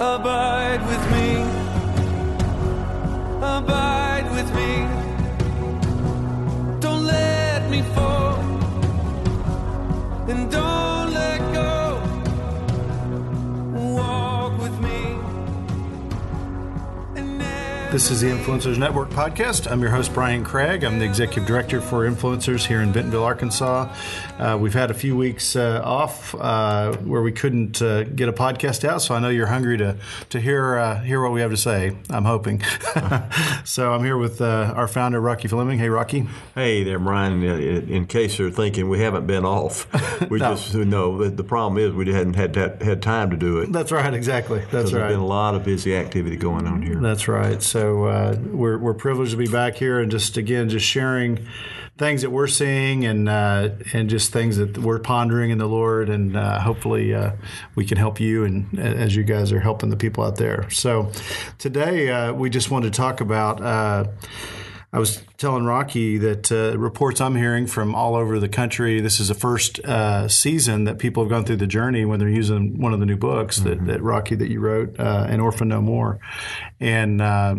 Abide with me. Abide with me. Don't let me fall. And don't This is the Influencers Network podcast. I'm your host, Brian Craig. I'm the executive director for Influencers here in Bentonville, Arkansas. Uh, we've had a few weeks uh, off uh, where we couldn't uh, get a podcast out, so I know you're hungry to to hear uh, hear what we have to say. I'm hoping. so I'm here with uh, our founder, Rocky Fleming. Hey, Rocky. Hey there, Brian. In case you're thinking we haven't been off, we No. just know that the problem is we hadn't had that, had time to do it. That's right. Exactly. That's There's right. been a lot of busy activity going on here. That's right. So uh, we're we're privileged to be back here and just again just sharing things that we're seeing and uh, and just things that we're pondering in the Lord and uh, hopefully uh, we can help you and as you guys are helping the people out there. So today uh, we just wanted to talk about. Uh, I was telling Rocky that uh, reports I'm hearing from all over the country. This is the first uh, season that people have gone through the journey when they're using one of the new books that, that Rocky that you wrote, uh, "An Orphan No More," and uh,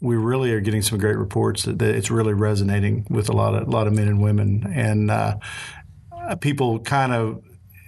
we really are getting some great reports that, that it's really resonating with a lot of a lot of men and women, and uh, people kind of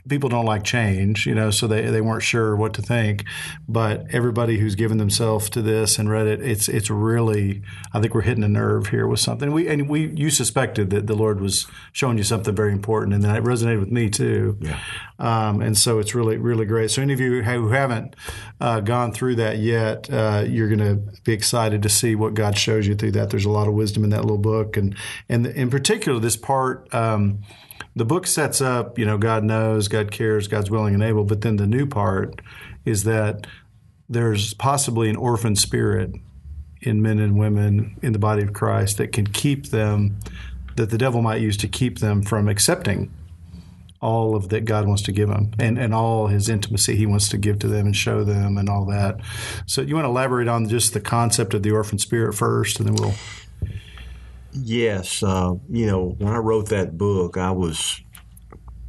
people don't like change, you know, so they, they weren't sure what to think. But everybody who's given themselves to this and read it, it's it's really I think we're hitting a nerve here with something. We and we you suspected that the Lord was showing you something very important, and that resonated with me too. Yeah. Um, and so it's really really great. So any of you who haven't uh, gone through that yet, uh, you're going to be excited to see what God shows you through that. There's a lot of wisdom in that little book, and and in particular this part. Um, the book sets up, you know, God knows, God cares, God's willing and able. But then the new part is that there's possibly an orphan spirit in men and women in the body of Christ that can keep them, that the devil might use to keep them from accepting all of that God wants to give them and, and all his intimacy he wants to give to them and show them and all that. So you want to elaborate on just the concept of the orphan spirit first and then we'll Yes, uh, you know, when I wrote that book, I was.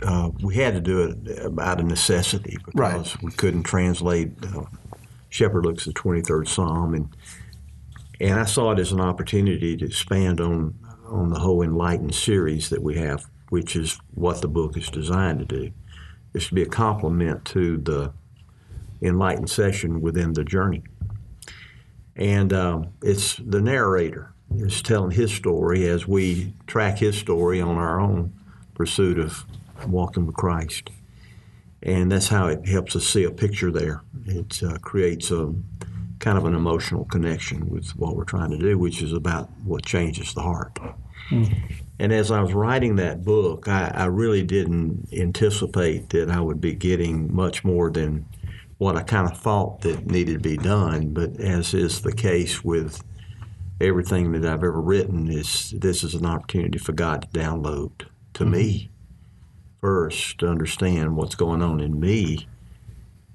Uh, we had to do it out of necessity because Right. we couldn't translate uh, Shepherd looks the twenty third Psalm, and and I saw it as an opportunity to expand on on the whole enlightened series that we have, which is what the book is designed to do. It's to be a complement to the enlightened session within the journey, and um, it's the narrator is telling his story as we track his story on our own pursuit of walking with Christ. And that's how it helps us see a picture there. It uh, creates a kind of an emotional connection with what we're trying to do, which is about what changes the heart. And as I was writing that book, I, I really didn't anticipate that I would be getting much more than what I kind of thought that needed to be done. But as is the case with everything that I've ever written is this is an opportunity for God to download to me mm-hmm. first to understand what's going on in me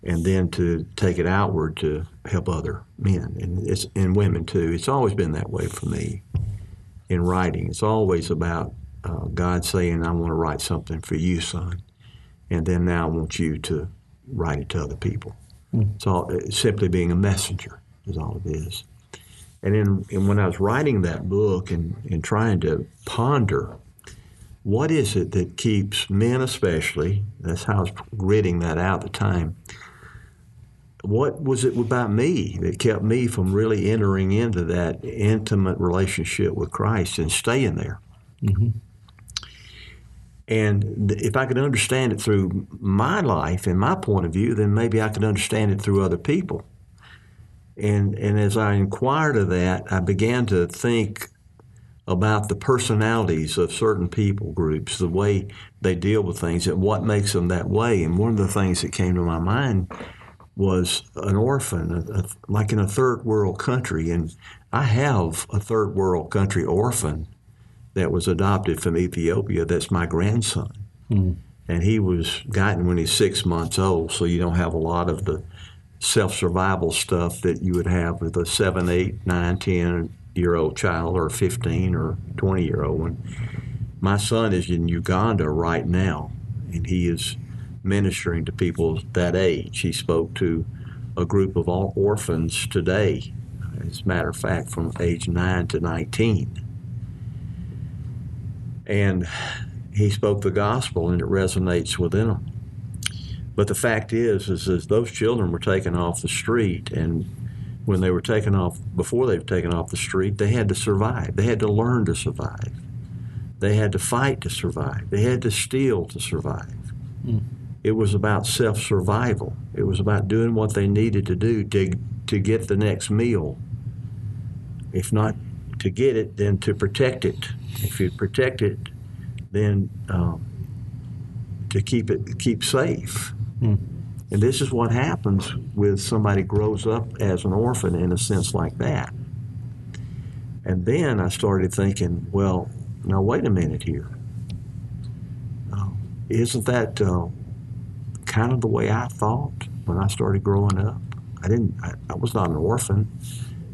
and then to take it outward to help other men and it's and women too. It's always been that way for me in writing. It's always about uh, God saying I want to write something for you son and then now I want you to write it to other people. Mm. It's all it's simply being a messenger is all it is and, in, and when I was writing that book and, and trying to ponder what is it that keeps men, especially, that's how I was gritting that out at the time, what was it about me that kept me from really entering into that intimate relationship with Christ and staying there? Mm-hmm. And th- if I could understand it through my life and my point of view, then maybe I could understand it through other people. And, and as I inquired of that, I began to think about the personalities of certain people groups, the way they deal with things, and what makes them that way. And one of the things that came to my mind was an orphan, a, a, like in a third world country. And I have a third world country orphan that was adopted from Ethiopia that's my grandson. Hmm. And he was gotten when he's six months old, so you don't have a lot of the self survival stuff that you would have with a seven, eight, nine, ten year old child or 15 or 20 year old one. My son is in Uganda right now, and he is ministering to people that age. He spoke to a group of all orphans today, as a matter of fact, from age 9 to 19. And he spoke the gospel and it resonates within them. But the fact is, is, is those children were taken off the street, and when they were taken off, before they were taken off the street, they had to survive. They had to learn to survive. They had to fight to survive. They had to steal to survive. It was about self survival. It was about doing what they needed to do to, to get the next meal. If not to get it, then to protect it. If you protect it, then um, to keep it keep safe. And this is what happens with somebody grows up as an orphan in a sense like that. And then I started thinking, well, now wait a minute here. Uh, isn't that uh, kind of the way I thought when I started growing up? I didn't. I, I was not an orphan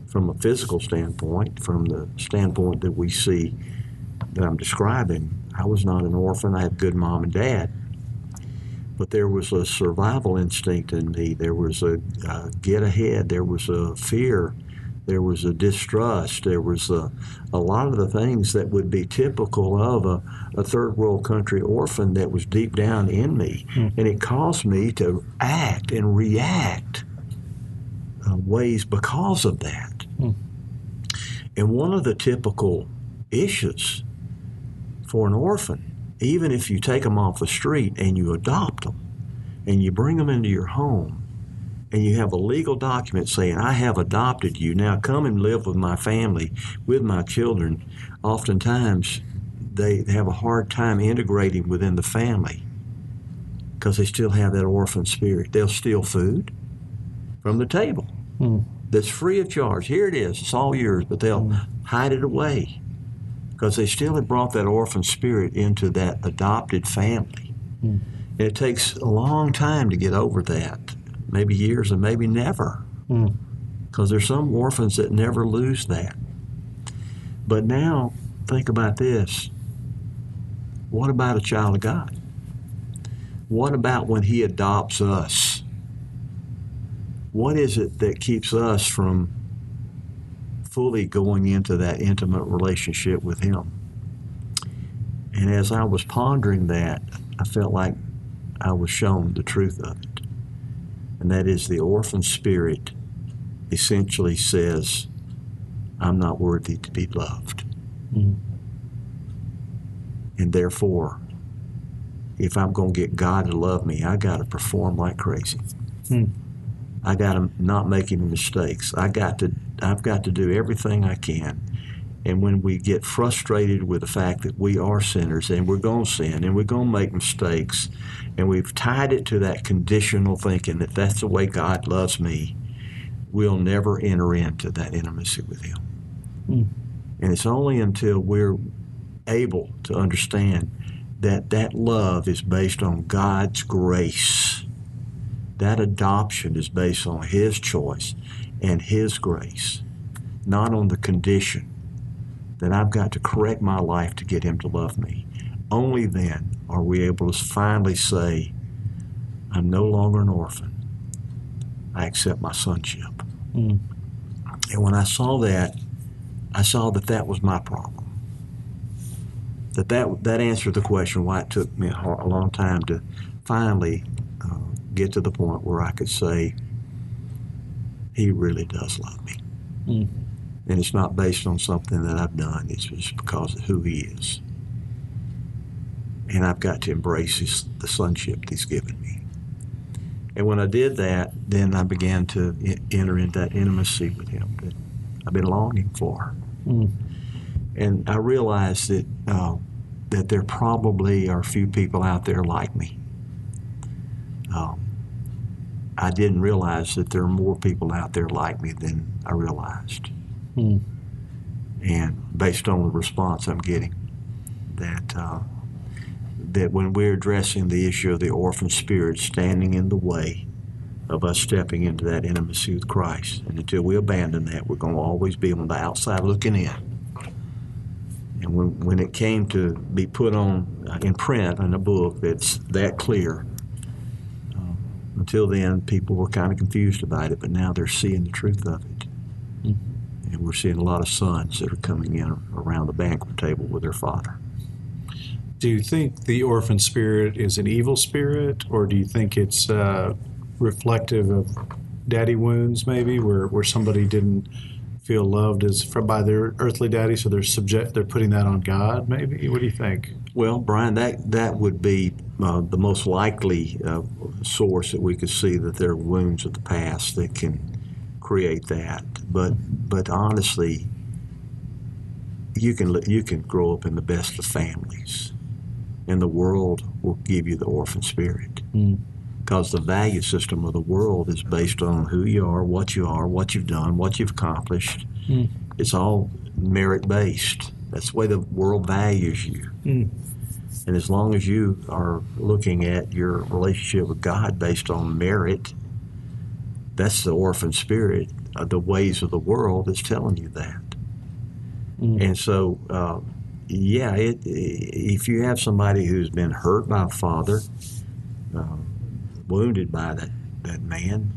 from a physical standpoint, from the standpoint that we see that I'm describing. I was not an orphan. I had good mom and dad but there was a survival instinct in me. There was a uh, get ahead. There was a fear. There was a distrust. There was a, a lot of the things that would be typical of a, a third world country orphan that was deep down in me. And it caused me to act and react uh, ways because of that. And one of the typical issues for an orphan even if you take them off the street and you adopt them and you bring them into your home and you have a legal document saying, I have adopted you, now come and live with my family, with my children, oftentimes they have a hard time integrating within the family because they still have that orphan spirit. They'll steal food from the table hmm. that's free of charge. Here it is, it's all yours, but they'll hmm. hide it away because they still have brought that orphan spirit into that adopted family. And it takes a long time to get over that, maybe years and maybe never, hmm. because there's some orphans that never lose that. But now, think about this. What about a child of God? What about when He adopts us? What is it that keeps us from fully going into that intimate relationship with Him. And as I was pondering that, I felt like I was shown the truth of it. And that is the orphan spirit essentially says, I'm not worthy to be loved. Mm-hmm. And therefore, if I'm going to get God to love me, I got to perform like crazy. Hmm. I got to not make any mistakes. I got to I've got to do everything I can. And when we get frustrated with the fact that we are sinners and we're going to sin and we're going to make mistakes, and we've tied it to that conditional thinking that that's the way God loves me, we'll never enter into that intimacy with Him. Hmm. And it's only until we're able to understand that that love is based on God's grace. That adoption is based on His choice and His grace, not on the condition that I've got to correct my life to get Him to love me. Only then are we able to finally say, I'm no longer an orphan. I accept my sonship. And when I saw that, I saw that that was my problem. That that, that answered the question why it took me a, a long time to finally uh, get to the point where I could say, He really does love me. And it's not based on something that I've done, it's just because of who He is. And I've got to embrace his, the sonship that He's given me. And when I did that, then I began to enter into that intimacy with Him that I've been longing for. And I realized that uh, that there probably are few people out there like me. Um, I didn't realize that there are more people out there like me than I realized. And based on the response I'm getting, that uh, that when we're addressing the issue of the orphan spirit standing in the way of us stepping into that intimacy with Christ, and until we abandon that, we're going to always be on the outside looking in. And when, when it came to be put on uh, in print in a book that's that clear, Until then, people were kind of confused about it, but now they're seeing the truth of it. And we're seeing a lot of sons that are coming in around the banquet table with their father. Do you think the orphan spirit is an evil spirit, or do you think it's uh, reflective of daddy wounds, maybe, where, where somebody didn't feel loved as from by their earthly daddy, so they're subject they're putting that on God, maybe? What do you think? Well, Brian, that that would be uh, the most likely uh, source that we could see that there are wounds of the past that can create that. But but honestly, you can you can grow up in the best of families, and the world will give you the orphan spirit. Because the value system of the world is based on who you are, what you are, what you've done, what you've accomplished. It's all merit based. That's the way the world values you. And as long as you are looking at your relationship with God based on merit, that's the orphan spirit of the ways of the world that's telling you that. And so, uh, yeah, it, if you have somebody who's been hurt by a father, uh, wounded by that, that man,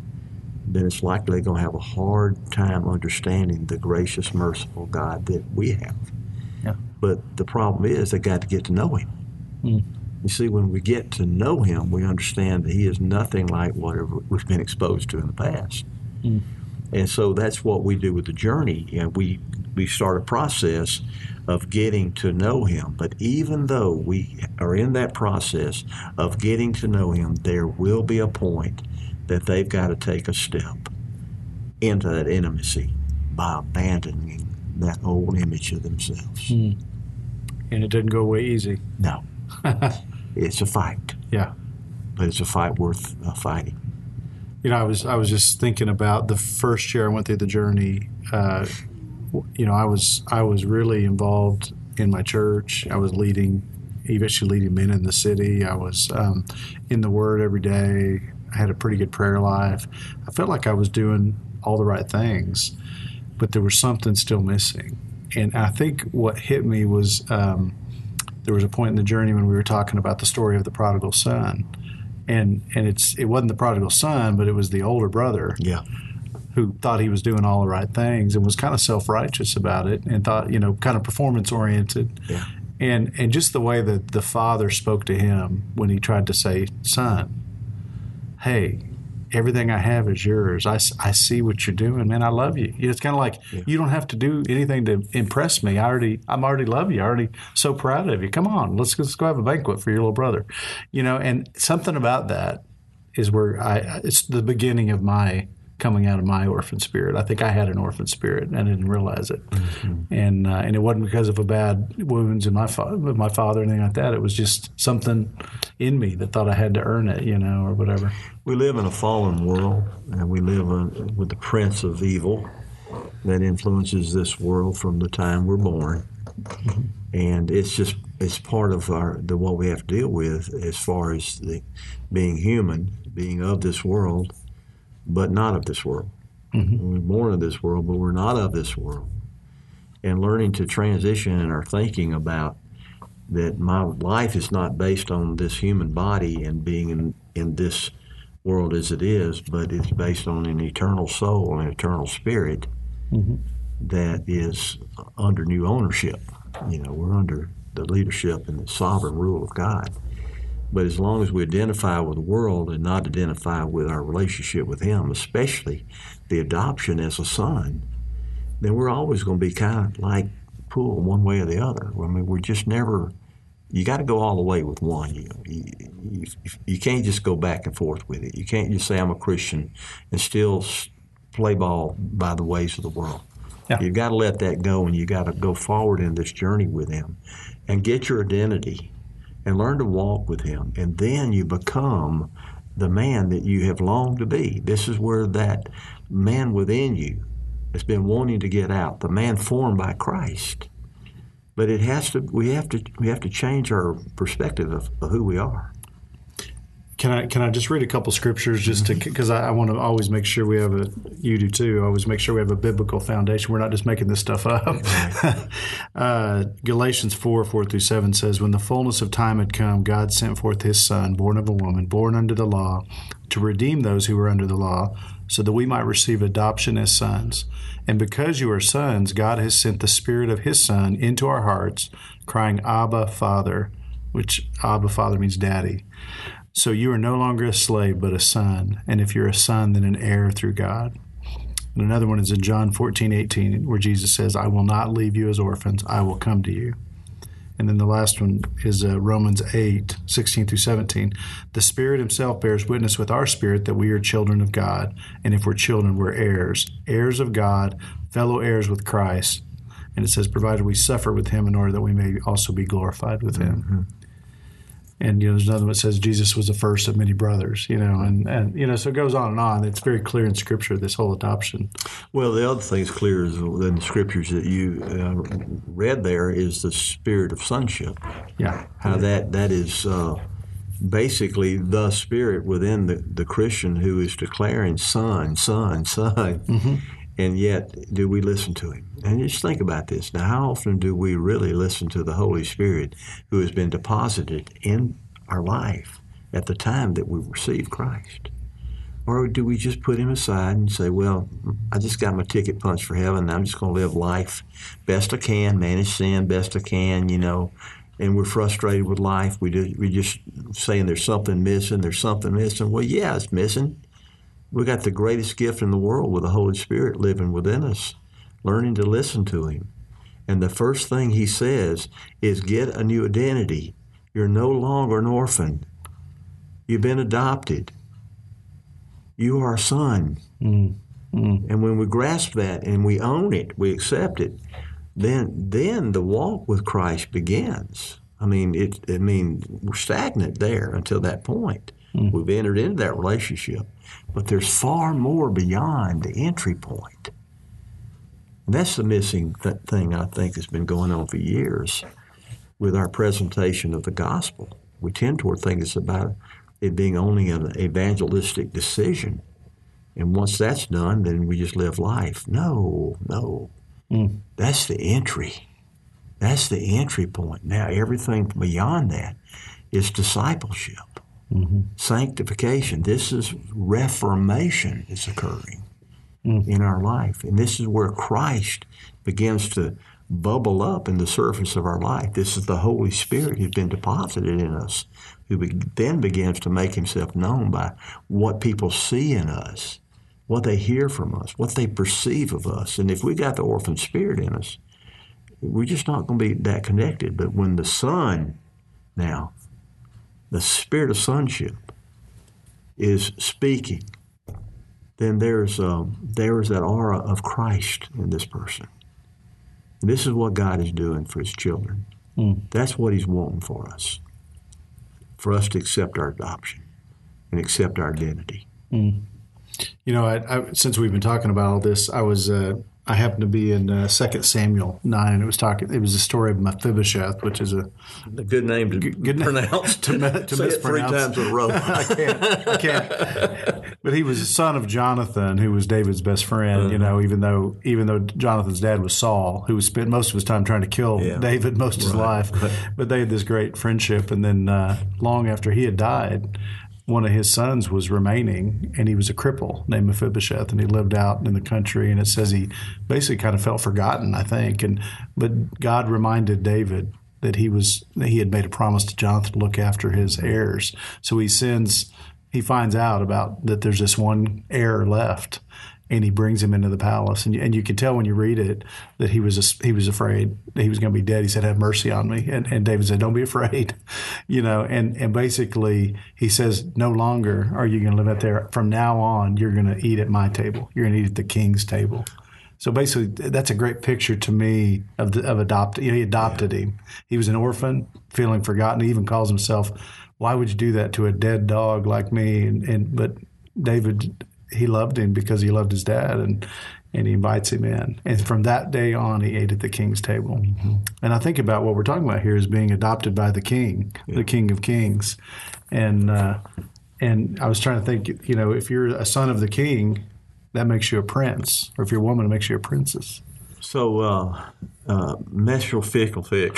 then it's likely going to have a hard time understanding the gracious, merciful God that we have. Yeah. But the problem is they got to get to know Him. Mm-hmm. You see, when we get to know Him, we understand that He is nothing like whatever we've been exposed to in the past. Mm. And so that's what we do with the journey. And we, we start a process of getting to know Him. But even though we are in that process of getting to know Him, there will be a point that they've got to take a step into that intimacy by abandoning that old image of themselves. Mm. And it didn't go away easy. No, it's a fight, Yeah. but it's a fight worth uh, fighting. You know, I was I was just thinking about the first year I went through the journey. Uh, you know, I was I was really involved in my church. I was leading, eventually leading men in the city. I was um, in the Word every day. I had a pretty good prayer life. I felt like I was doing all the right things, but there was something still missing. And I think what hit me was um, there was a point in the journey when we were talking about the story of the prodigal son and and it's it wasn't the prodigal son, but it was the older brother Yeah. who thought he was doing all the right things and was kind of self righteous about it and thought you know kind of performance oriented. Yeah. And and just the way that the father spoke to him when he tried to say, "Son, hey." Everything I have is yours. I, I see what you're doing, man. I love you. It's kind of like you don't have to do anything to impress me. I already, I'm already love you. I already so proud of you. Come on, let's let's go have a banquet for your little brother, you know. And something about that is where I it's the beginning of my coming out of my orphan spirit. I think I had an orphan spirit and I didn't realize it, and uh, and it wasn't because of a bad wounds in my fa- with my father or anything like that. It was just something in me that thought I had to earn it, you know, or whatever. We live in a fallen world, and we live in, with the prince of evil that influences this world from the time we're born. And it's just it's part of our the what we have to deal with as far as the being human, being of this world, but not of this world. Mm-hmm. We're born of this world, but we're not of this world. And learning to transition in our thinking about that my life is not based on this human body and being in, in this world as it is, but it's based on an eternal soul, an eternal spirit mm-hmm. that is under new ownership. You know, we're under the leadership and the sovereign rule of God. But as long as we identify with the world and not identify with our relationship with Him, especially the adoption as a son, then we're always going to be kind of like pulled one way or the other. I mean, we're just never. You got to go all the way with one. You, you, you, you can't just go back and forth with it. You can't just say I'm a Christian and still play ball by the ways of the world. Yeah. You've got to let that go, and you got to go forward in this journey with Him, and get your identity, and learn to walk with Him, and then you become the man that you have longed to be. This is where that man within you has been wanting to get out, the man formed by Christ. But it has to. We have to. We have to change our perspective of, of who we are. Can I can I just read a couple scriptures just to because I, I want to always make sure we have a you do too. I always make sure we have a biblical foundation. We're not just making this stuff up. uh, Galatians four four through seven says, "When the fullness of time had come, God sent forth His Son, born of a woman, born under the law, to redeem those who were under the law, so that we might receive adoption as sons. And because you are sons, God has sent the Spirit of His Son into our hearts, crying, Abba, Father." Which Abba Father means daddy. So you are no longer a slave, but a son. And if you're a son, then an heir through God. And another one is in John 14, 18, where Jesus says, I will not leave you as orphans, I will come to you. And then the last one is uh, Romans 8, 16 through 17. The Spirit Himself bears witness with our spirit that we are children of God. And if we're children, we're heirs, heirs of God, fellow heirs with Christ. And it says, provided we suffer with Him in order that we may also be glorified with Him. And you know, there's another one that says Jesus was the first of many brothers. You know, and and you know, so it goes on and on. It's very clear in Scripture this whole adoption. Well, the other thing is clear is in the scriptures that you uh, read there is the spirit of sonship. Yeah, How that that is uh, basically the spirit within the, the Christian who is declaring son, son, son. And yet, do we listen to him? And just think about this. Now, how often do we really listen to the Holy Spirit who has been deposited in our life at the time that we receive Christ? Or do we just put him aside and say, well, I just got my ticket punched for heaven. I'm just going to live life best I can, manage sin best I can, you know. And we're frustrated with life. We just, we just saying there's something missing, there's something missing. Well, yeah, it's missing. We got the greatest gift in the world with the Holy Spirit living within us, learning to listen to Him. And the first thing He says is get a new identity. You're no longer an orphan. You've been adopted. You are a son. Mm-hmm. And when we grasp that and we own it, we accept it, then then the walk with Christ begins. I mean, it. I mean, we're stagnant there until that point. Mm. We've entered into that relationship, but there's far more beyond the entry point. And that's the missing th- thing I think has been going on for years with our presentation of the gospel. We tend toward thinking it's about it being only an evangelistic decision. And once that's done, then we just live life. No, no. Mm. That's the entry. That's the entry point. Now, everything beyond that is discipleship, sanctification. This is reformation is occurring in our life. And this is where Christ begins to bubble up in the surface of our life. This is the Holy Spirit who's been deposited in us, who be- then begins to make himself known by what people see in us, what they hear from us, what they perceive of us. And if we got the orphan spirit in us, we're just not going to be that connected. But when the Son, now, the spirit of sonship is speaking, then there's um, there's that aura of Christ in this person. And this is what God is doing for His children. That's what He's wanting for us, for us to accept our adoption and accept our identity. You know, I, I, since we've been talking about all this, I was uh, I happened to be in uh, Second Samuel nine. It was talking. It was the story of Mephibosheth, which is a A good name to good pronounce. to me- to Say it three mispronounce. times in a row. I can't. I can't. But he was the son of Jonathan, who was David's best friend. You know, even though even though Jonathan's dad was Saul, who spent most of his time trying to kill Yeah. David most of his life. But they had this great friendship, and then uh, long after he had died. One of his sons was remaining, and he was a cripple named Mephibosheth, and he lived out in the country. And it says he basically kind of felt forgotten, I think. And but God reminded David that he was that he had made a promise to Jonathan to look after his heirs. So he sends he finds out about that there's this one heir left and he brings him into the palace and you, and you can tell when you read it that he was he was afraid that he was going to be dead he said have mercy on me and, and David said don't be afraid you know and and basically he says no longer are you going to live out there from now on you're going to eat at my table you're going to eat at the king's table so basically, that's a great picture to me of the, of adopted. You know, he adopted him. He was an orphan, feeling forgotten. He even calls himself, "Why would you do that to a dead dog like me?" And, and but David, he loved him because he loved his dad, and and he invites him in. And from that day on, he ate at the king's table. And I think about what we're talking about here is being adopted by the king, the King of Kings, and. Uh, And I was trying to think, you know, if you're a son of the king, that makes you a prince, or if you're a woman, it makes you a princess. So, uh, uh, Meshul Ficklefick,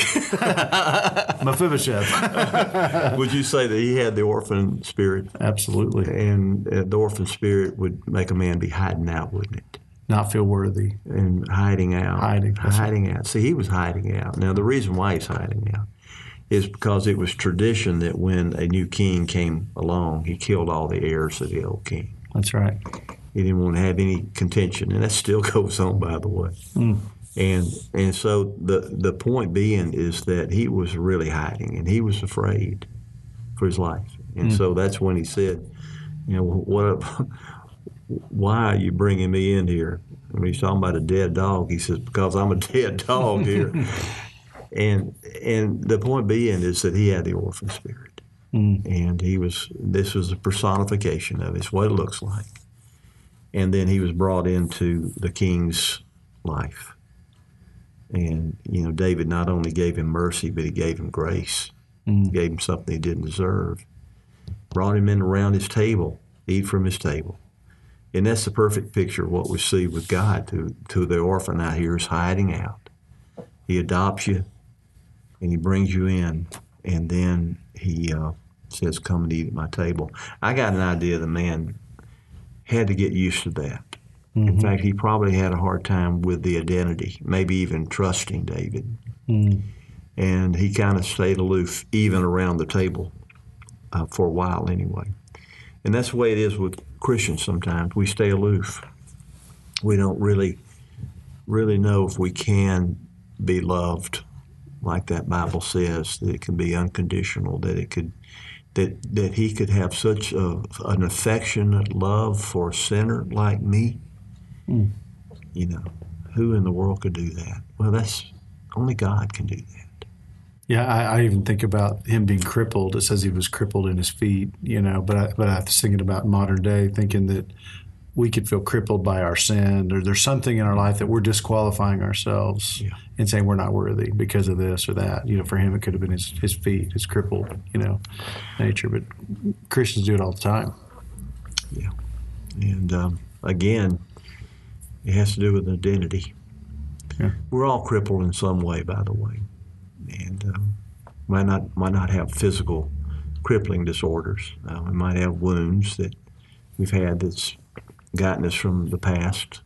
Mephibosheth, would you say that he had the orphan spirit? absolutely, And uh, the orphan spirit would make a man be hiding out, wouldn't it? not feel worthy. And hiding out. Hiding, Hiding out. See, he was hiding out. Now, the reason why he's hiding out is because it was tradition that when a new king came along, he killed all the heirs of the old king. That's right. He didn't want to have any contention, and that still goes on, by the way. Hmm. And and so the the point being is that he was really hiding, and he was afraid for his life, and hmm. so that's when he said, you know, what? Why are you bringing me in here? When he's talking about a dead dog, he says because I'm a dead dog here. and and the point being is that he had the orphan spirit, hmm. and he was this was a personification of it. It's what it looks like and then he was brought into the king's life. And you know, David not only gave him mercy, but he gave him grace. He gave him something he didn't deserve. Brought him in around his table, eat from his table. And that's the perfect picture of what we see with God to, to the orphan out here is hiding out. He adopts you and he brings you in, and then he uh, says, Come and eat at my table. I got an idea the man had to get used to that. In fact, he probably had a hard time with the identity, maybe even trusting David. And he kind of stayed aloof, even around the table, uh, for a while anyway. And that's the way it is with Christians sometimes. We stay aloof. We don't really, really know if we can be loved like that Bible says, that it can be unconditional, that it could that that he could have such a, an affectionate love for a sinner like me. Hmm. You know, who in the world could do that? Well, that's only God can do that. Yeah, I, I even think about him being crippled. It says he was crippled in his feet, you know. But I, but I was thinking about modern day, thinking that we could feel crippled by our sin, or there's something in our life that we're disqualifying ourselves Yeah. and saying we're not worthy because of this or that. You know, for him it could have been his, his feet, his crippled, you know, nature. But Christians do it all the time. Yeah. And um, again, it has to do with identity. Yeah. We're all crippled in some way, by the way, and um, might not might not have physical crippling disorders. Uh, we might have wounds that we've had that's gotten us from the past.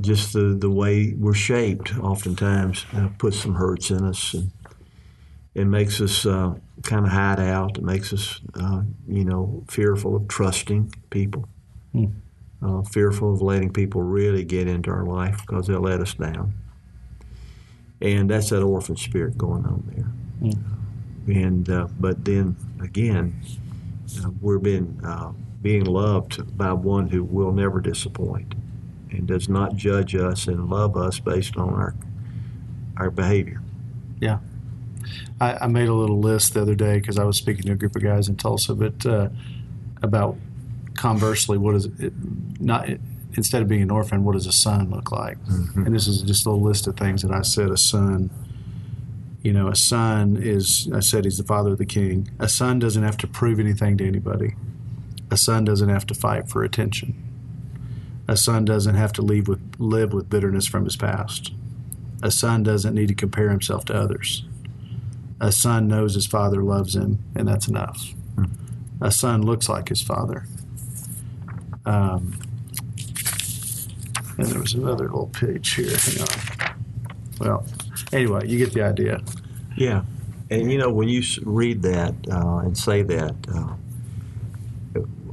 Just the, the way we're shaped, oftentimes, uh, puts some hurts in us and it makes us uh, kind of hide out. It makes us, uh, you know, fearful of trusting people, uh, fearful of letting people really get into our life because they'll let us down. And that's that orphan spirit going on there. And uh, but then again, uh, we're being uh, being loved by one who will never disappoint and does not judge us and love us based on our our behavior. Yeah. I, I made a little list the other day because I was speaking to a group of guys in Tulsa, but uh, about conversely, what is it? Not instead of being an orphan, what does a son look like? And this is just a little list of things that I said. A son, you know, a son is. I said he's the father of the king. A son doesn't have to prove anything to anybody. A son doesn't have to fight for attention. A son doesn't have to leave with live with bitterness from his past. A son doesn't need to compare himself to others. A son knows his father loves him, and that's enough. A son looks like his father. Um, and there was another little page here. Hang on. Well, anyway, you get the idea. Yeah, and you know when you read that uh, and say that, uh,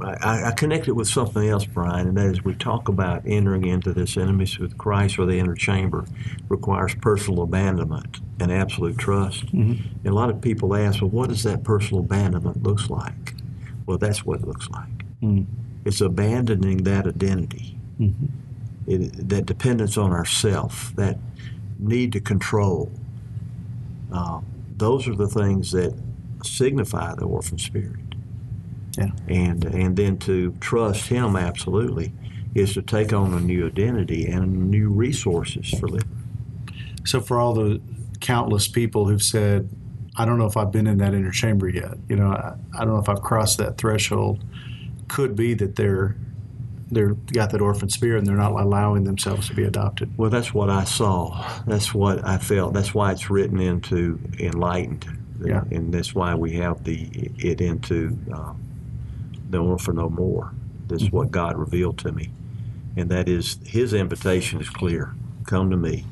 I, I connect it with something else, Brian, and that is we talk about entering into this intimacy with Christ or the inner chamber requires personal abandonment and absolute trust. Mm-hmm. And a lot of people ask, well, what does that personal abandonment looks like? Well, that's what it looks like. Mm-hmm. It's abandoning that identity, mm-hmm. it, that dependence on ourself, that need to control. Uh, those are the things that signify the orphan spirit. Yeah. And and then to trust Him absolutely is to take on a new identity and new resources for living. So, for all the countless people who've said, I don't know if I've been in that inner chamber yet. You know, I, I don't know if I've crossed that threshold. Could be that they're they're got that orphan spirit and they're not allowing themselves to be adopted. Well, that's what I saw. That's what I felt. That's why it's written into enlightened, Yeah. and that's why we have the it into um, the orphan no more. This is what mm-hmm. God revealed to me, and that is His invitation is clear: come to me,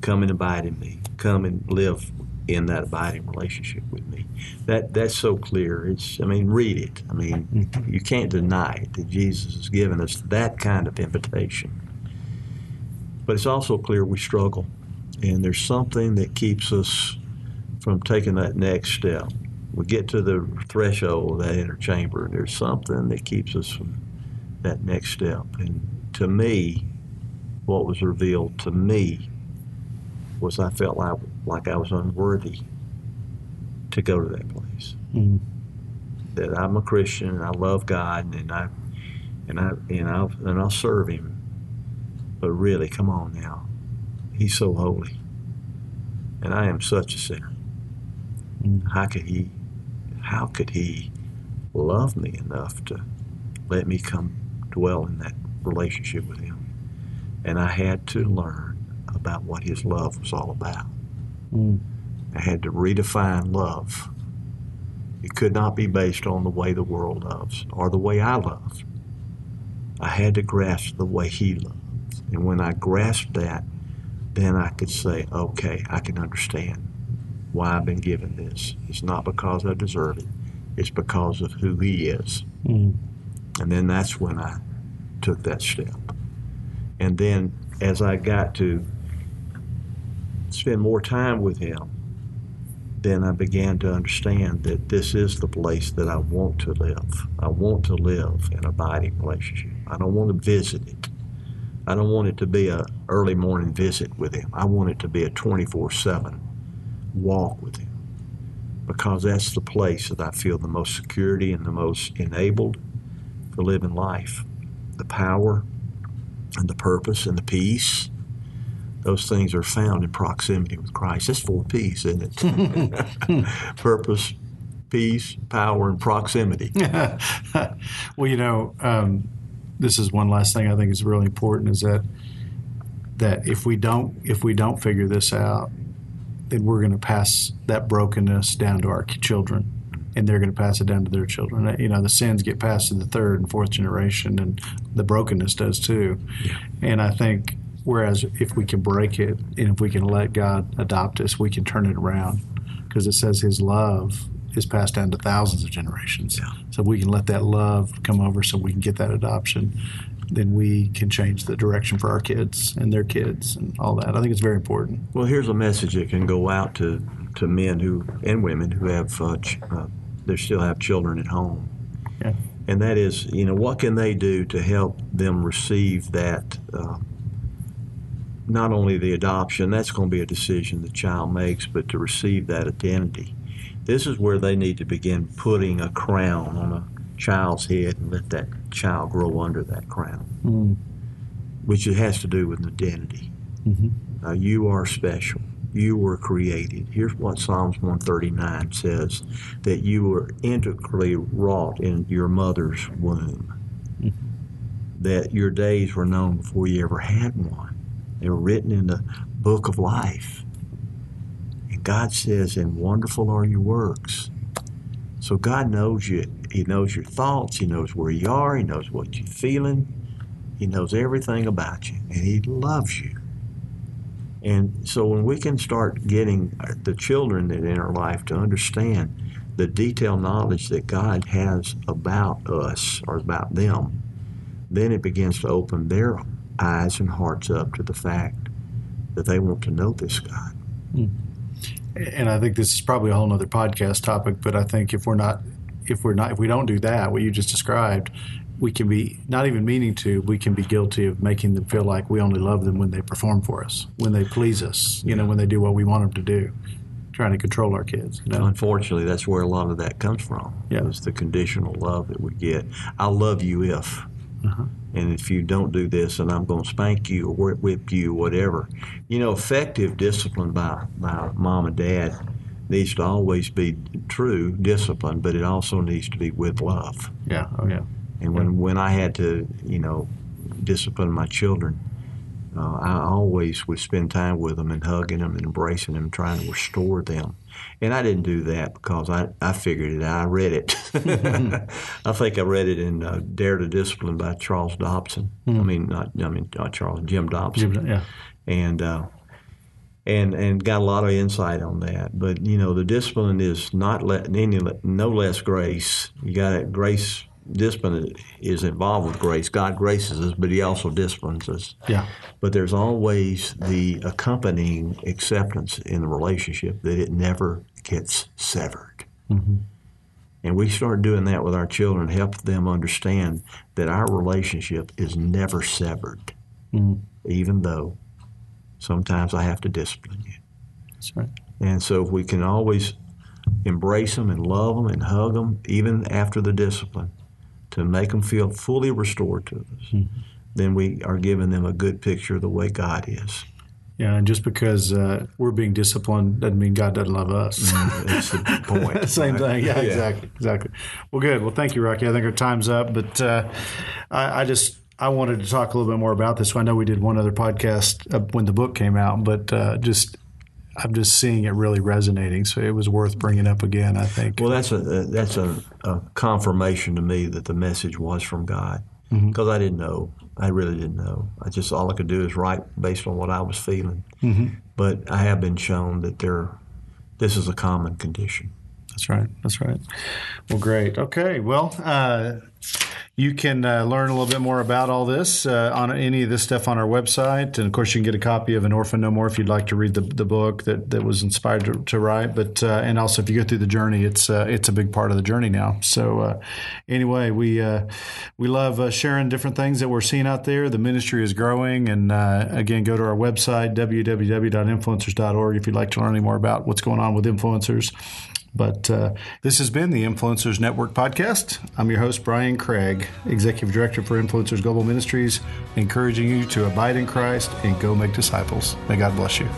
come and abide in me, come and live in that abiding relationship with me. That that's so clear. It's I mean, read it. I mean, mm-hmm. you can't deny it that Jesus has given us that kind of invitation. But it's also clear we struggle, and there's something that keeps us from taking that next step. We get to the threshold of that inner chamber, and there's something that keeps us from that next step. And to me, what was revealed to me was I felt like, like I was unworthy to go to that place. Mhm. That I'm a Christian and I love God and I and I and I'll and I'll serve Him. But really, come on now, He's so holy, and I am such a sinner. Mm. How could He? How could He love me enough to let me come dwell in that relationship with Him? And I had to learn about what His love was all about. Mm. I had to redefine love. It could not be based on the way the world loves or the way I love. I had to grasp the way He loves. And when I grasped that, then I could say, okay, I can understand why I've been given this. It's not because I deserve it, it's because of who He is. Mm. And then that's when I took that step. And then as I got to spend more time with him, then I began to understand that this is the place that I want to live. I want to live an abiding relationship. I don't want to visit it. I don't want it to be a early morning visit with him. I want it to be a 24/7 walk with him. Because that's the place that I feel the most security and the most enabled for living life. The power and the purpose and the peace. Those things are found in proximity with Christ. That's four P's, isn't it? purpose, peace, power, and proximity. well, you know, um, this is one last thing I think is really important is that that if we don't if we don't figure this out, then we're going to pass that brokenness down to our children, and they're going to pass it down to their children. You know, the sins get passed to the third and fourth generation, and the brokenness does too. And I think whereas if we can break it and if we can let God adopt us, we can turn it around because it says His love is passed down to thousands of generations. Yeah. So we can let that love come over so we can get that adoption, then we can change the direction for our kids and their kids and all that. I think it's very important. Well, here's a message that can go out to, to men who and women who have uh, ch- uh, they still have children at home, Yeah. and that is, you know, what can they do to help them receive that? Uh, not only the adoption, that's going to be a decision the child makes, but to receive that identity. This is where they need to begin putting a crown on a child's head and let that child grow under that crown, Mm. which it has to do with an identity. Mhm. Uh, you are special. You were created. Here's what Psalms 139 says that you were integrally wrought in your mother's womb. Mhm. That your days were known before you ever had one. They were written in the book of life. And God says, And wonderful are your works. So God knows you. He knows your thoughts. He knows where you are. He knows what you're feeling. He knows everything about you. And He loves you. And so when we can start getting uh, the children that in our life to understand the detailed knowledge that God has about us or about them, then it begins to open their eyes and hearts up to the fact that they want to know this God. Hmm. And I think this is probably a whole other podcast topic, but I think if we're not, if we're not, if we don't do that, what you just described, we can be not even meaning to, we can be guilty of making them feel like we only love them when they perform for us, when they please us, you know, when they do what we want them to do, trying to control our kids. You know? Unfortunately, that's where a lot of that comes from. Yeah. It's the conditional love that we get. I'll love you if. Uh-huh. And if you don't do this, and I'm going to spank you or whip- whip you, whatever. You know, effective discipline by, by mom and dad needs to always be true discipline, but it also needs to be with love. Yeah. Oh, yeah. And when, when I had to, you know, discipline my children, uh, I always would spend time with them and hugging them and embracing them, trying to restore them. And I didn't do that because I, I figured it out. I read it. I think I read it in uh, Dare to Discipline by Charles Dobson. I mean, not I mean not Charles, Jim Dobson Yeah. and uh, and and got a lot of insight on that. But you know, the discipline is not let, any no less grace. You got it. Grace discipline is involved with grace. God graces us, but He also disciplines us. Yeah. But there's always the accompanying acceptance in the relationship that it never gets severed. Mm-hmm. And we start doing that with our children, help them understand that our relationship is never severed, even though sometimes I have to discipline you. That's right. And so if we can always embrace them and love them and hug them, even after the discipline, to make them feel fully restored to us, then we are giving them a good picture of the way God is. Yeah. And just because uh, we're being disciplined doesn't mean God doesn't love us. That's the point. Same right? thing. Yeah, exactly. Exactly. Well, good. Well, thank you, Rocky. I think our time's up, but uh, I, I just. I wanted to talk a little bit more about this. I know we did one other podcast uh, when the book came out, but uh, just I'm just seeing it really resonating. So it was worth bringing up again. I think. Well, that's a that's a, a confirmation to me that the message was from God Mm-hmm. because I didn't know. I really didn't know. I just all I could do is write based on what I was feeling. Mm-hmm. But I have been shown that there, this is a common condition. That's right. That's right. Well, great. Okay. Well, uh, you can uh, learn a little bit more about all this uh, on any of this stuff on our website, and of course, you can get a copy of "An Orphan No More" if you'd like to read the, the book that, that was inspired to, to write. But uh, and also, if you go through the journey, it's uh, it's a big part of the journey now. So uh, anyway, we we love sharing different things that we're seeing out there. The ministry is growing, and again, go to our website www.influencers.org if you'd like to learn any more about what's going on with influencers. But uh, this has been the Influencers Network podcast. I'm your host, Brian Craig, Executive Director for Influencers Global Ministries, encouraging you to abide in Christ and go make disciples. May God bless you.